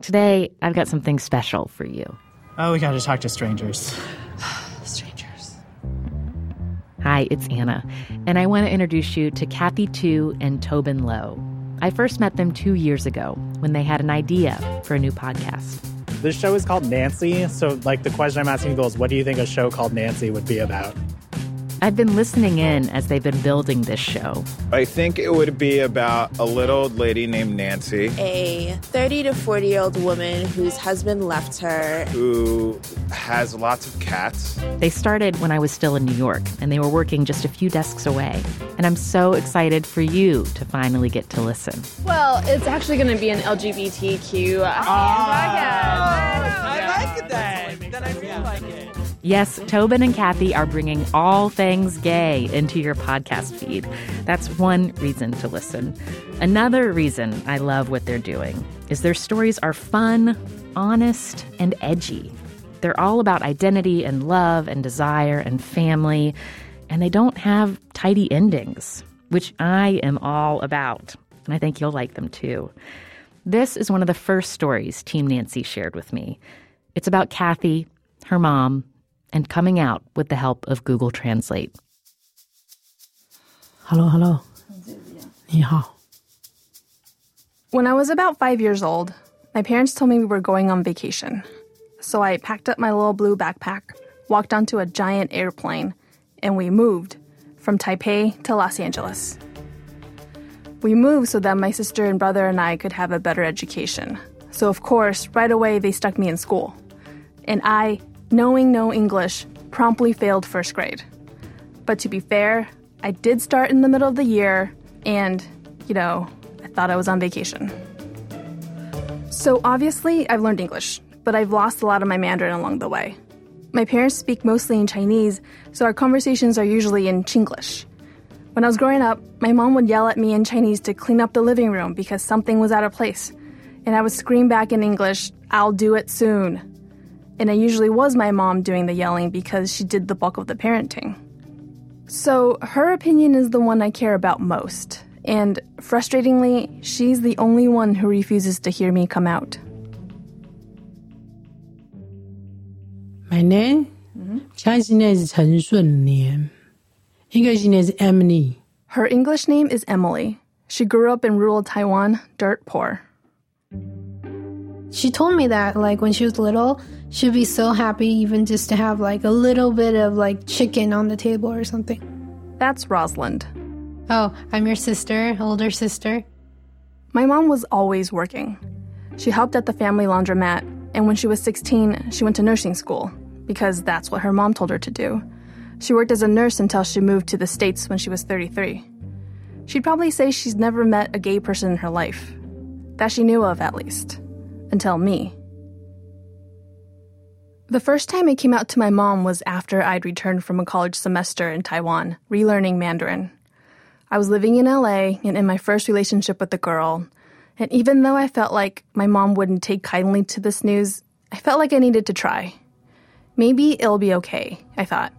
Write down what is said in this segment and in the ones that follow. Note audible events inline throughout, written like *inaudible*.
Today, I've got something special for you. Oh, we gotta talk to strangers. *sighs* strangers. Hi, it's Anna, and I want to introduce you to Kathy Tu and Tobin Low. I first met them two years ago when they had an idea for a new podcast. This show is called Nancy, so like the question I'm asking people is what do you think a show called Nancy would be about? I've been listening in as they've been building this show. I think it would be about a little old lady named Nancy. A 30 to 40 year old woman whose husband left her. Who has lots of cats. They started when I was still in New York, and they were working just a few desks away. And I'm so excited for you to finally get to listen. Well, it's actually going to be an LGBTQ oh, uh, podcast. Ah. Yes, Tobin and Kathy are bringing all things gay into your podcast feed. That's one reason to listen. Another reason I love what they're doing is their stories are fun, honest, and edgy. They're all about identity and love and desire and family, and they don't have tidy endings, which I am all about. And I think you'll like them too. This is one of the first stories Team Nancy shared with me. It's about Kathy, her mom, and coming out with the help of Google Translate. Hello, hello. 你好. When I was about five years old, my parents told me we were going on vacation. So I packed up my little blue backpack, walked onto a giant airplane, and we moved from Taipei to Los Angeles. We moved so that my sister and brother and I could have a better education. So, of course, right away they stuck me in school. And I knowing no English, promptly failed first grade. But to be fair, I did start in the middle of the year, and, you know, I thought I was on vacation. So obviously, I've learned English, but I've lost a lot of my Mandarin along the way. My parents speak mostly in Chinese, so our conversations are usually in Chinglish. When I was growing up, my mom would yell at me in Chinese to clean up the living room because something was out of place. And I would scream back in English, I'll do it soon. And it usually was my mom doing the yelling because she did the bulk of the parenting. So her opinion is the one I care about most. And frustratingly, she's the only one who refuses to hear me come out. My name? Mm-hmm. Chinese name is Chen Shunlian. English name is Emily. Her English name is Emily. She grew up in rural Taiwan, dirt poor. She told me that, like, when she was little, she'd be so happy even just to have, like, a little bit of, like, chicken on the table or something. That's Rosalind. Oh, I'm your sister, older sister. My mom was always working. She helped at the family laundromat, and when she was 16, she went to nursing school, because that's what her mom told her to do. She worked as a nurse until she moved to the States when she was 33. She'd probably say she's never met a gay person in her life. That she knew of, at least until me. The first time I came out to my mom was after I'd returned from a college semester in Taiwan, relearning Mandarin. I was living in LA and in my first relationship with a girl, and even though I felt like my mom wouldn't take kindly to this news, I felt like I needed to try. Maybe it'll be okay, I thought.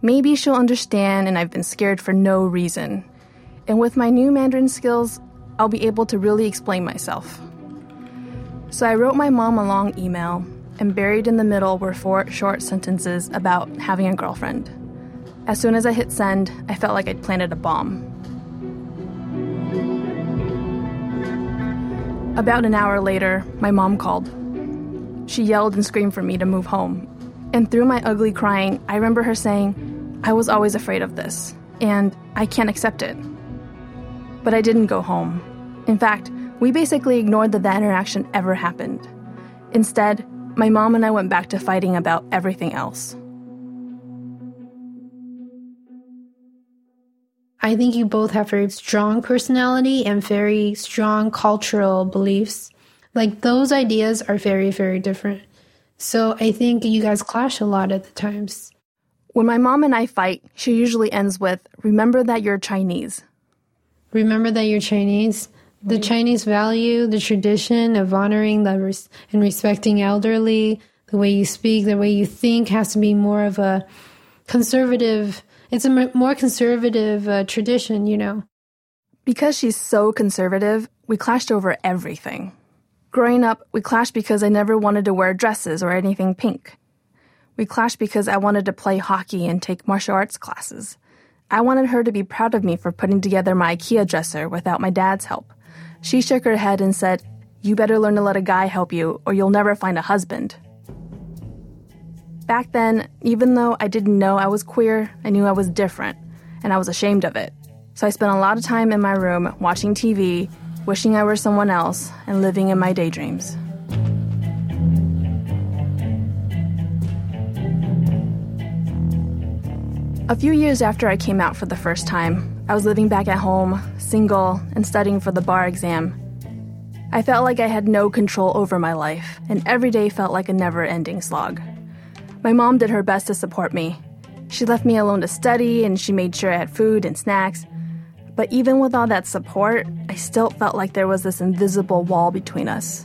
Maybe she'll understand and I've been scared for no reason. And with my new Mandarin skills, I'll be able to really explain myself. So I wrote my mom a long email, and buried in the middle were four short sentences about having a girlfriend. As soon as I hit send, I felt like I'd planted a bomb. About an hour later, my mom called. She yelled and screamed for me to move home. And through my ugly crying, I remember her saying, I was always afraid of this, and I can't accept it. But I didn't go home. In fact, we basically ignored that that interaction ever happened. Instead, my mom and I went back to fighting about everything else. I think you both have very strong personality and very strong cultural beliefs. Like those ideas are very, very different. So I think you guys clash a lot at the times. When my mom and I fight, she usually ends with, Remember that you're Chinese. Remember that you're Chinese. The Chinese value, the tradition of honoring the res- and respecting elderly, the way you speak, the way you think has to be more of a conservative. It's a m- more conservative uh, tradition, you know. Because she's so conservative, we clashed over everything. Growing up, we clashed because I never wanted to wear dresses or anything pink. We clashed because I wanted to play hockey and take martial arts classes. I wanted her to be proud of me for putting together my IKEA dresser without my dad's help. She shook her head and said, You better learn to let a guy help you, or you'll never find a husband. Back then, even though I didn't know I was queer, I knew I was different, and I was ashamed of it. So I spent a lot of time in my room watching TV, wishing I were someone else, and living in my daydreams. A few years after I came out for the first time, I was living back at home, single, and studying for the bar exam. I felt like I had no control over my life, and every day felt like a never ending slog. My mom did her best to support me. She left me alone to study, and she made sure I had food and snacks. But even with all that support, I still felt like there was this invisible wall between us.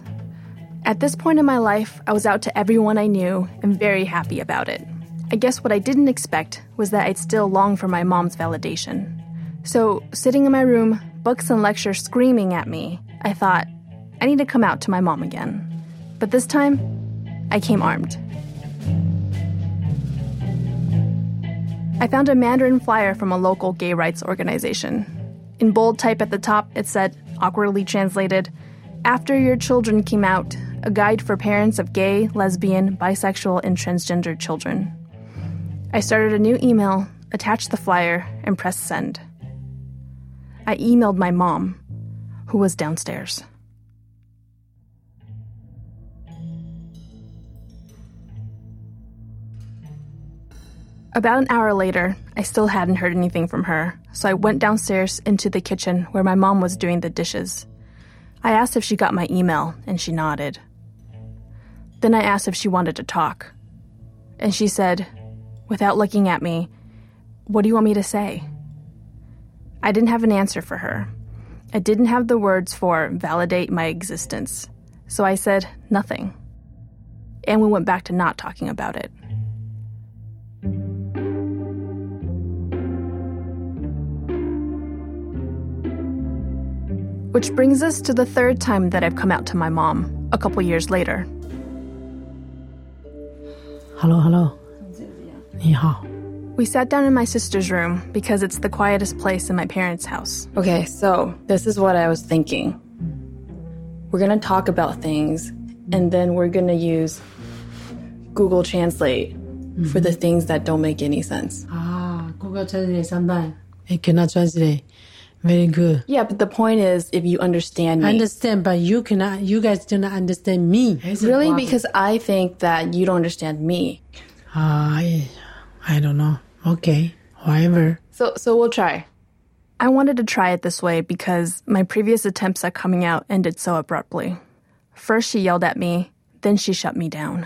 At this point in my life, I was out to everyone I knew and very happy about it. I guess what I didn't expect was that I'd still long for my mom's validation. So, sitting in my room, books and lectures screaming at me, I thought, I need to come out to my mom again. But this time, I came armed. I found a Mandarin flyer from a local gay rights organization. In bold type at the top, it said, awkwardly translated, After your children came out, a guide for parents of gay, lesbian, bisexual, and transgender children. I started a new email, attached the flyer, and pressed send. I emailed my mom, who was downstairs. About an hour later, I still hadn't heard anything from her, so I went downstairs into the kitchen where my mom was doing the dishes. I asked if she got my email, and she nodded. Then I asked if she wanted to talk. And she said, without looking at me, What do you want me to say? I didn't have an answer for her. I didn't have the words for validate my existence. So I said, Nothing. And we went back to not talking about it. Which brings us to the third time that I've come out to my mom, a couple years later. Hello, hello. 你好。We sat down in my sister's room because it's the quietest place in my parents' house. Okay, so this is what I was thinking. We're gonna talk about things, and then we're gonna use Google Translate for the things that don't make any sense. Ah, Google Translate sometimes. It cannot translate. Very good. Yeah, but the point is, if you understand me, I understand, but you cannot. You guys do not understand me. really, because I think that you don't understand me. I, I don't know. Okay, however. So, so we'll try. I wanted to try it this way because my previous attempts at coming out ended so abruptly. First, she yelled at me, then she shut me down.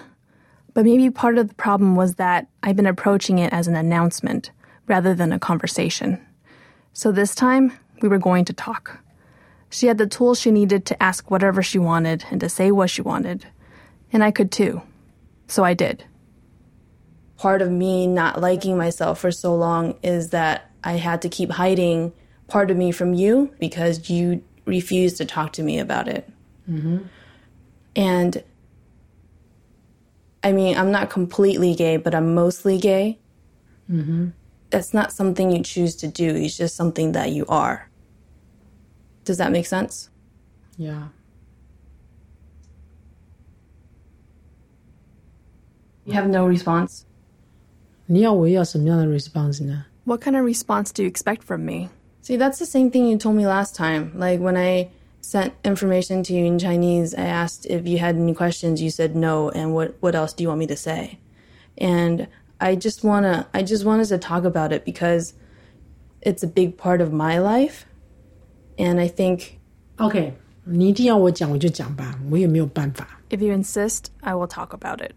But maybe part of the problem was that I've been approaching it as an announcement rather than a conversation. So this time, we were going to talk. She had the tools she needed to ask whatever she wanted and to say what she wanted. And I could too. So I did. Part of me not liking myself for so long is that I had to keep hiding part of me from you because you refused to talk to me about it. Mm-hmm. And I mean, I'm not completely gay, but I'm mostly gay. Mm-hmm. That's not something you choose to do, it's just something that you are. Does that make sense? Yeah. You have no response? 你要我要什么样的 response 呢？ What kind of response do you expect from me? See, that's the same thing you told me last time. Like when I sent information to you in Chinese, I asked if you had any questions. You said no, and what what else do you want me to say? And I just wanna I just want us to talk about it because it's a big part of my life, and I think OK，你一定要我讲，我就讲吧，我也没有办法。 If you insist, I will talk about it.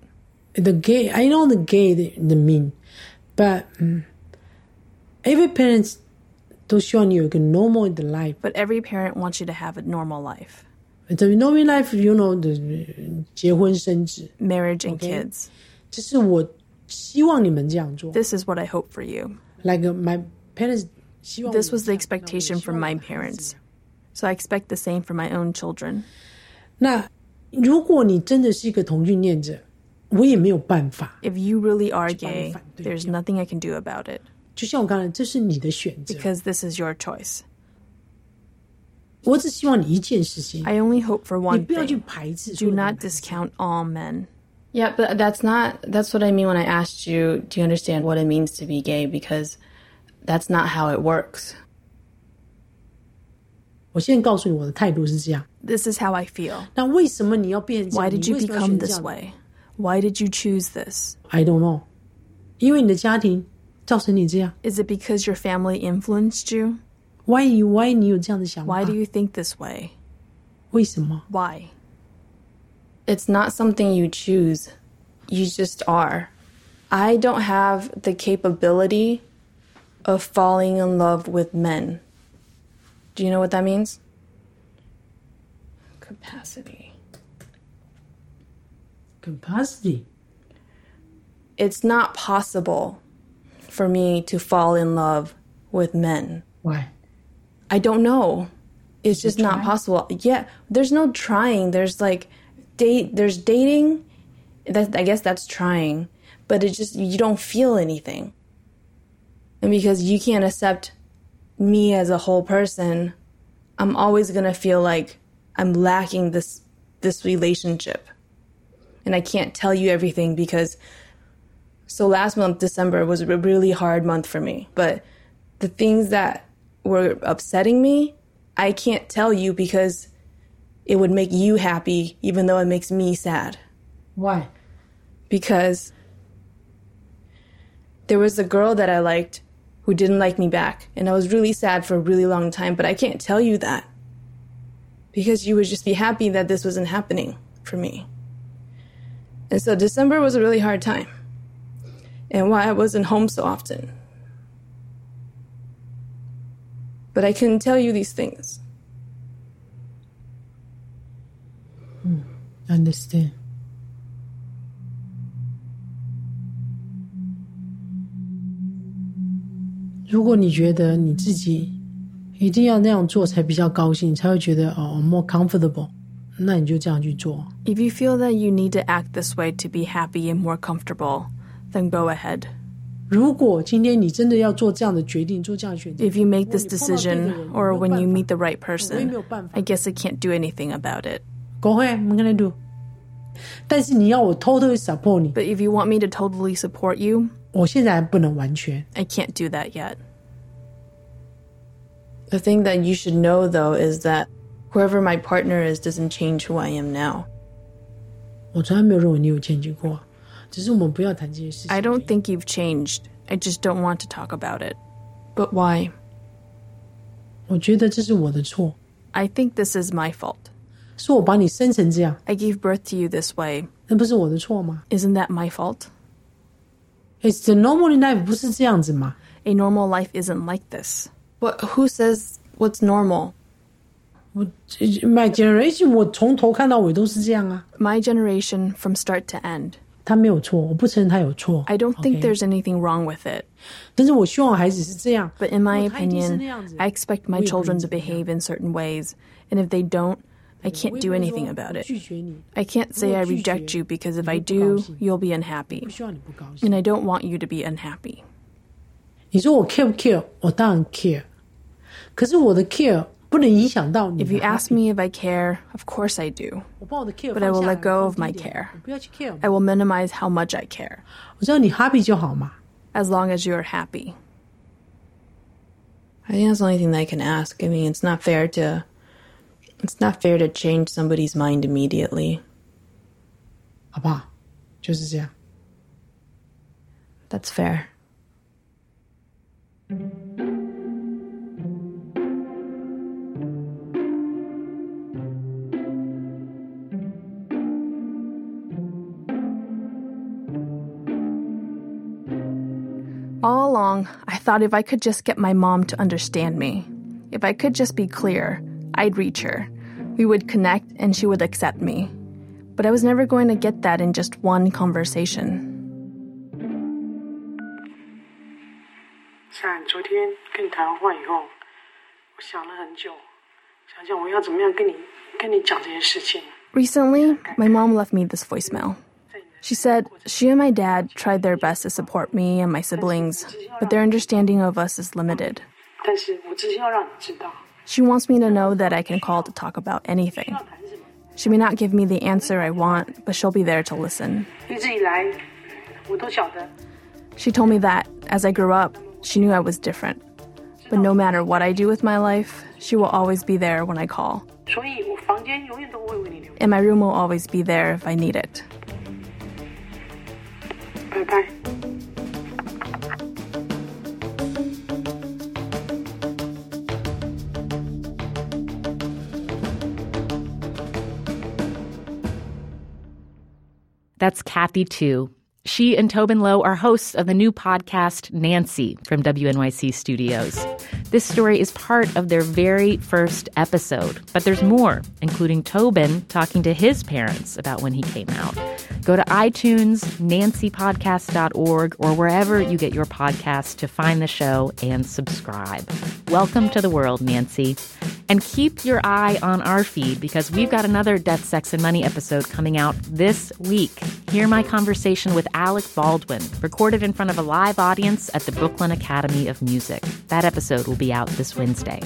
The gay, I know the gay, the, the mean, but、嗯 every parents 都希望你有一个 normal 的 life。 But every parent wants you to have a normal life, The normal life, you know, the 结婚生子， marriage and Okay. kids. 这是我希望你们这样做。 This is what I hope for you. Like uh, my parents 希望 This 我 was the 这样 expectation 那我希 from 望 my 我的孩子 parents. So I expect the same for my own children. 那如果你真的是一个同性恋者， 我也没有办法。 If you really are 就把你 gay, 反对 there's 掉。 nothing I can do about it 就像我刚才，这是你的选择。 because this is your choice. 我只希望你一件事情， I only hope for 你 one 不要去 thing. 排斥 Do 所有的 not 男生 discount all men. Yeah, but that's not that's what I mean when I asked you, do you understand what it means to be gay because that's not how it works. 我现在告诉你，我的态度是这样。 This is how I feel. 那为什么你要变成这样 Why did 你 you 为什么要 become 选这 this 样 way? Why did you choose this? I don't know，因为你的家庭造成你这样。 Is it because your family influenced you? Why you Why 你有这样的想法 Why do you think this way? 为什么？ Why? It's not something you choose. You just are. I don't have the capability of falling in love with men. Do you know what that means? Capacity. capacity？It's not possible for me to fall in love with men. Why？I don't know. It's just not possible. Yeah, there's no trying. There's like date there's dating. That I guess that's trying, but it just you don't feel anything. And because you can't accept me as a whole person, I'm always going to feel like I'm lacking this this relationship. And I can't tell you everything because so last month December was a really hard month for me, but the things that were upsetting me, I can't tell you because it would make you happy, even though it makes me sad. Why？Because there was a girl that I liked who didn't like me back, and I was really sad for a really long time, but I can't tell you that. Because you would just be happy that this wasn't happening for me. And so December was a really hard time and why I wasn't home so often. But I can tell you these things. Hmm. Understand. more comfortable 那你就这样去做。 If you feel that you need to act this way to be happy and more comfortable, then go ahead. 如果今天你真的要做这样的决定，做这样的选择 If you make 如果 this 你碰到对的 decision 人 or 没有 when you 办法 meet the right 我也没 person, 有办法 I。guess I can't do anything about it. Go ahead, I'm gonna do。但是你要我 totally support 你， But if you want me to totally support you, 我现在还不能完全。 I can't do that yet. The thing that you should know, though, is that whoever my partner is doesn't change who I am now. 我从来没有认为你有欠缺过，只是我们不要谈这些事情。 I don't think you've changed. I just don't want to talk about it. But why? 我觉得这是我的错， I think this is my fault. 是我把你生成这样， I gave birth to you this way. 那不是我的错吗 Isn't that my fault? ？It's the normal life 不是这样子吗？ A normal life isn't like this. What? Who says what's normal? 我 my generation 我从头看到尾都是这样啊， My generation, from start to end. 他没有错，我不承认他有错。 I don't think OK？ there's anything wrong with it. 但是我希望孩子是这样。 But in my 如果他一定是 opinion, 那样子 I expect my 我也不能 children to 怎么样 behave in certain ways. And if they don't, I 我 can't 也 do 不会 anything 说 about 我 it. 拒绝你， I can't say 如果 I 拒 reject 绝 you because if 你 I 会不 do, 高兴 you'll be unhappy. 不希望你不高兴。 And I don't want you to be unhappy. 你说我 care 不 care？我当然 care，可是我的 care 不能影响到你的 If you ask happy me if I care, of course I do. 我把我的 care but I will 放下 let go 来 of 放 my 低一点 care. 我不要去 care， I will minimize how much I care, 我知道你 happy 就好嘛。 as long as you're happy. I think that's the only thing that I can ask. I mean, it's not fair to it's not fair to change somebody's mind immediately. 好不好？就是这样。 That's fair. All along, I thought if I could just get my mom to understand me, if I could just be clear, I'd reach her. We would connect and she would accept me. But I was never going to get that in just one conversation. 像昨天跟你谈完话以后，我想了很久，想想我要怎么样跟你跟你讲这些事情。 Recently, my mom left me this voicemail. She said, She and my dad tried their best to support me and my siblings, but their understanding of us is limited. She wants me to know that I can call to talk about anything. She may not give me the answer I want, but she'll be there to listen. She told me that, as I grew up, she knew I was different. But no matter what I do with my life, she will always be there when I call. And my room will always be there if I need it. 拜拜。That's Kathy Tu. She and Tobin Low are hosts of the new podcast, Nancy, from WNYC Studios. This story is part of their very first episode, but there's more, including Tobin talking to his parents about when he came out. Go to iTunes, nancypodcast.org, or wherever you get your podcasts to find the show and subscribe. Welcome to the world, Nancy. And keep your eye on our feed because we've got another Death, Sex, and Money episode coming out this week. Hear my conversation with Alec Baldwin, recorded in front of a live audience at the Brooklyn Academy of Music. That episode will be out this Wednesday.